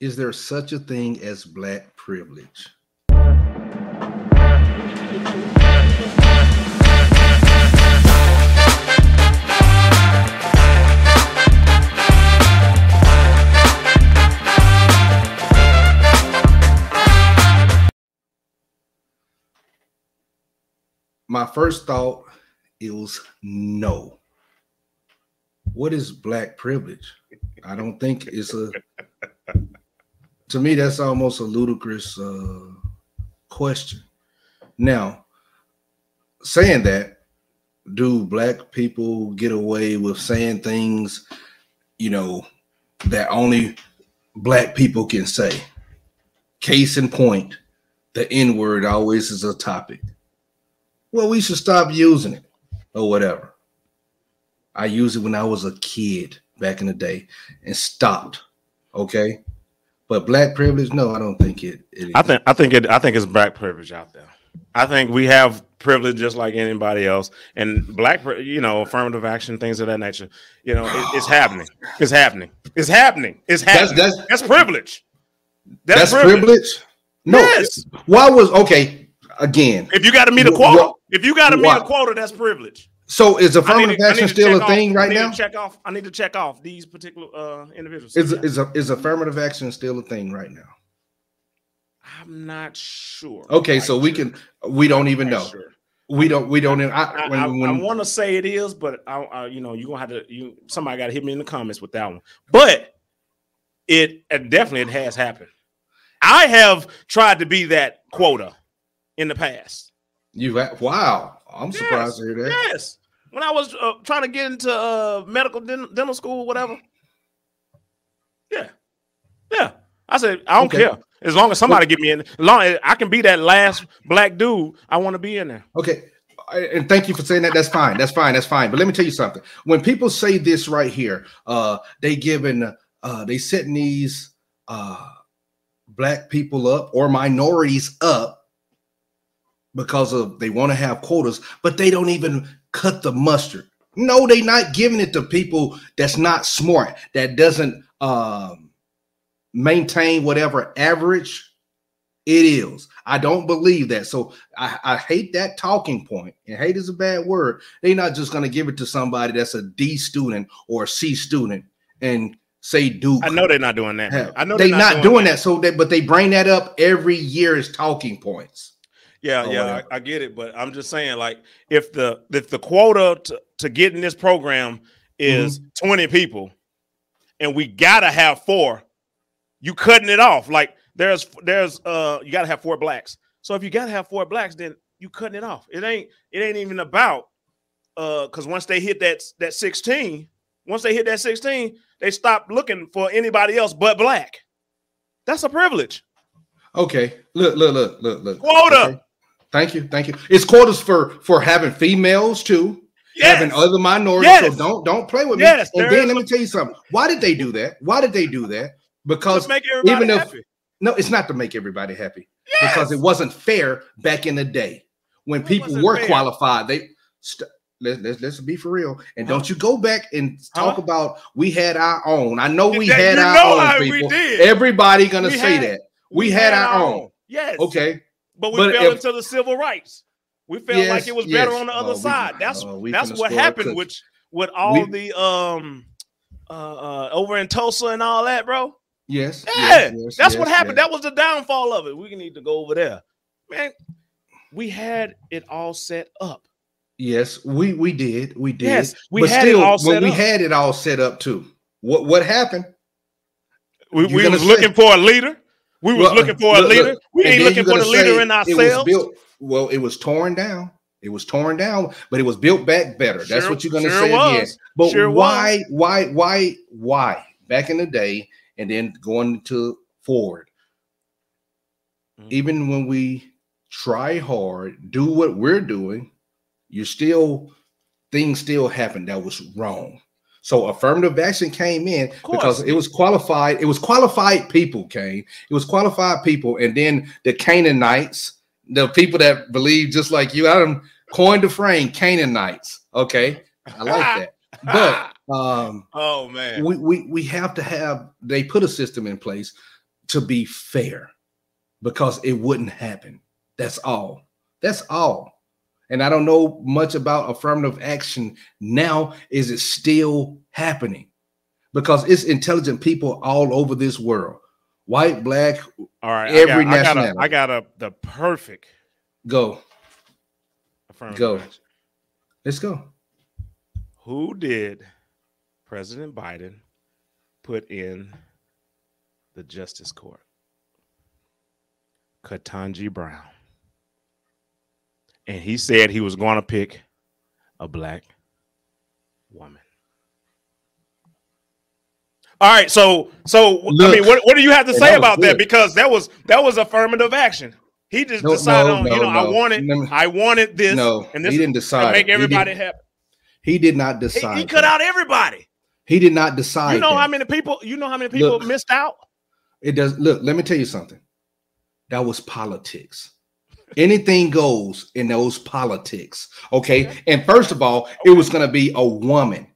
Is there such a thing as black privilege? My first thought was no. What is black privilege? I don't think it's a to me, that's almost a ludicrous uh, question. Now, saying that, do black people get away with saying things, you know, that only black people can say? Case in point, the N word always is a topic. Well, we should stop using it or whatever. I used it when I was a kid back in the day and stopped. Okay. But black privilege, no, I don't think it. it I think I think it. I think it's black privilege out there. I think we have privilege just like anybody else, and black, you know, affirmative action, things of that nature. You know, it, it's happening. It's happening. It's happening. It's happening. That's that's, that's privilege. That's, that's privilege. privilege. No. Yes. Why was okay? Again, if you got to meet a quota, if you got to meet a quota, that's privilege. So is affirmative to, action still a thing right now? check off. I need to check off these particular uh, individuals. Is is, a, is affirmative action still a thing right now? I'm not sure. Okay, so we can. We don't even know. Sure. We don't. We don't. I, I, when, I, when, I want to say it is, but I, I, you know, you're gonna have to. You somebody got to hit me in the comments with that one. But it, it definitely it has happened. I have tried to be that quota in the past. You've wow. I'm surprised yes, to hear that. Yes when I was uh, trying to get into uh, medical dental school, whatever. Yeah, yeah. I said I don't okay. care as long as somebody get me in. As long as I can be that last black dude, I want to be in there. Okay, and thank you for saying that. That's fine. That's fine. That's fine. But let me tell you something. When people say this right here, uh, they giving, uh, they setting these uh, black people up or minorities up because of they want to have quotas, but they don't even cut the mustard. No, they not giving it to people that's not smart, that doesn't um, maintain whatever average it is. I don't believe that. So I, I hate that talking point. And hate is a bad word. They're not just going to give it to somebody that's a D student or a C student and say Duke. I know they're not doing that. I know they're, they're not, not, doing, doing that. that. So they, but they bring that up every year as talking points. Yeah, yeah, I, I, get it, but I'm just saying, like, if the if the quota to, to get in this program is mm-hmm. 20 people, and we gotta have four, you cutting it off. Like, there's there's uh you gotta have four blacks. So if you gotta have four blacks, then you cutting it off. It ain't it ain't even about uh because once they hit that that 16, once they hit that 16, they stop looking for anybody else but black. That's a privilege. Okay. Look, look, look, look, look. Quota. Okay. Thank you, thank you. It's quotas for for having females too, yes. having other minorities. Yes. So don't don't play with me. And then let me tell you something. Why did they do that? Why did they do that? Because even if happy. no, it's not to make everybody happy. Yes. Because it wasn't fair back in the day when people were fair. qualified. They st- let's, let's let's be for real. And huh? don't uh-huh. you go back and talk huh? about we had our own. I know we that, had our own people. Everybody gonna we say had, that. We, we had, had, our own. own. Yes. Okay. But we but fell if, into the civil rights. We felt yes, like it was yes. better on the other oh, side. that's uh, that's what happened with with all we, the um uh, uh over in Tulsa and all that, bro. Yes. Yeah. Yes, that's what happened. That was the downfall of it. We need to go over there. Man, we had it all set up. Yes, we we did. We did. Yes, we but had still, it all set we had it all set up too. What what happened? We, we was say, looking for a leader. We was well, looking for a leader. Look, we ain't looking for the leader in ourselves. Built, well, it was torn down. It was torn down, but it was built back better. Sure, That's what you're gonna sure say was. again. But sure why, was. why, why, why? Back in the day, and then going to forward. Mm-hmm. Even when we try hard, do what we're doing, you still things still happen that was wrong. So affirmative action came in because it was qualified. It was qualified people came. It was qualified people, and then the Canaanites, the people that believe just like you. I don't coined the frame Canaanites. Okay, I like that. But um, oh man, we, we we have to have. They put a system in place. to be fair because it wouldn't happen. That's all. That's all. And I don't know much about affirmative action now. Is it still happening? Because it's intelligent people all over this world, white, black, all right. every I got, nationality. I got, a, I got a the perfect Go, affirmative Go. action. let's go. Who did President Biden put in the Justice Court? Ketanji Brown. And he said he was going to pick a black woman. All right, so so I mean, what, what do you have to say that about that? Because that was that was affirmative action. He just No, decided no, on, you no, know, I wanted, I wanted this, No, and this he didn't decide. make He everybody did- happy. He did not He, decide. he cut that. out everybody. He did not decide. You know that. how many people? You know how many people Look. missed out? It does. Look, let me tell you something. That was politics. Anything goes in those politics. Okay. And first of all, it was going to be a woman.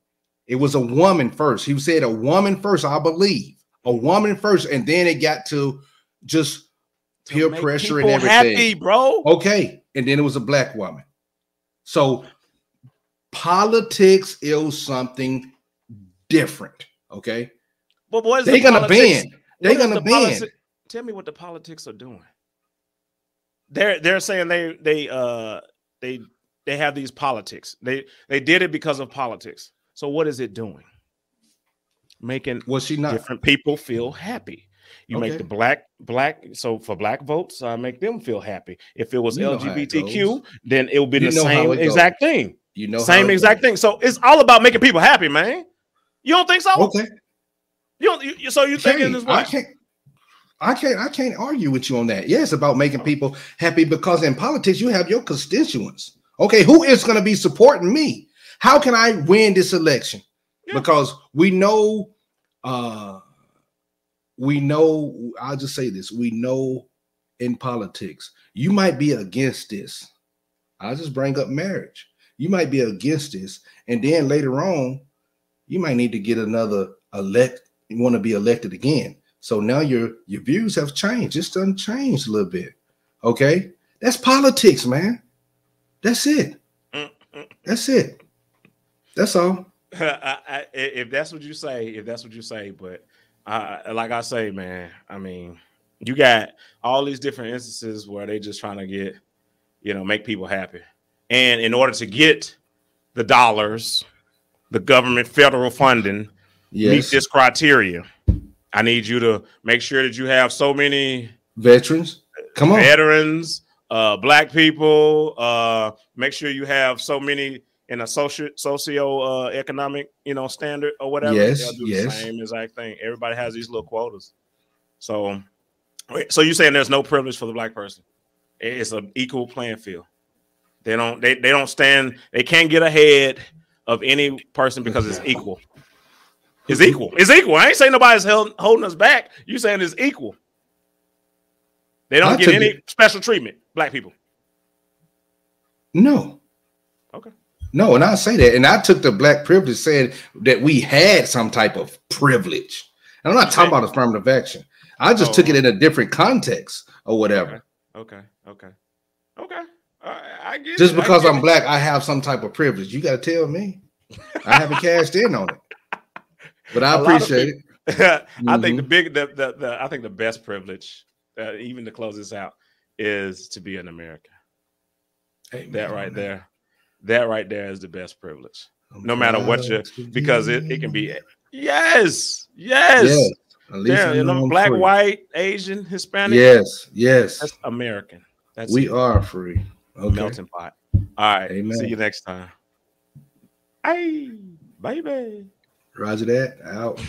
It was a woman first. He said a woman first, I believe. A woman first. And then it got to just peer pressure and everything. Happy, bro. Okay. And then it was a black woman. So politics is something different. Okay. But what is They're the going to politics- what They're going to the policy- Tell me what the politics are doing. They're they're saying they they uh they they have these politics. They they did it because of politics. So what is it doing? Making Was she not? different people feel happy. You make the black black so for black votes, I make them feel happy. If it was You how it LGBTQ, then it would be You the same it goes. exact thing. You know, same exact goes. thing. So it's all about making people happy, man. You don't think so? Okay. You don't. You, so you thinking Okay, this I way? I can't. I can't argue with you on that. Yeah, it's about making people happy because in politics you have your constituents. Okay, who is going to be supporting me? How can I win this election? Yeah. Because we know, uh, we know. I'll just say this: we know in politics you might be against this. I'll just bring up marriage. You might be against this, and then later on, you might need to get another elect. You want to be elected again. So now your your views have changed. It's done changed a little bit. Okay, that's politics, man. That's it. That's it. That's all. I, I, if that's what you say, if that's what you say, but I, like I say, man, I mean, you got all these different instances where they just trying to get, you know, make people happy, and in order to get the dollars, the government federal funding meet Yes, this criteria. I need you to make sure that you have so many veterans. Come on. veterans, uh, black people. Uh, make sure you have so many in a social socio uh, economic, you know, standard or whatever. Yes, do yes. the same exact thing. Everybody has these little quotas. So, so you're saying there's no privilege for the black person? It's an equal playing field. They don't. They, they don't stand. They can't get ahead of any person because it's equal. It's equal. It's equal. I ain't saying nobody's held, holding us back. You saying it's equal. They don't I get any it- special treatment. Black people. No. Okay. No, and I say that, and I took the black privilege, said that we had some type of privilege. And I'm not talking about affirmative action. I just Oh. took it oh. in a different context or whatever. Okay. Okay. Okay. Right, I get Just it. Because I'm it. black, I have some type of privilege. You got to tell me. I haven't cashed in on it, but I A lot of appreciate it. I think the Mhm. big, the, the, the, I think the best privilege, uh, even to close this out, is to be an American. That right there, that right there is the best privilege. no matter what you- Because it, it can be, yes, yes, Yes. At least yeah, you know, black, free. white, Asian, Hispanic. Yes, yes. that's American. That's we it. are free. Okay. melting pot. All right, Amen. see you next time. Hey, baby. Roger that. Out.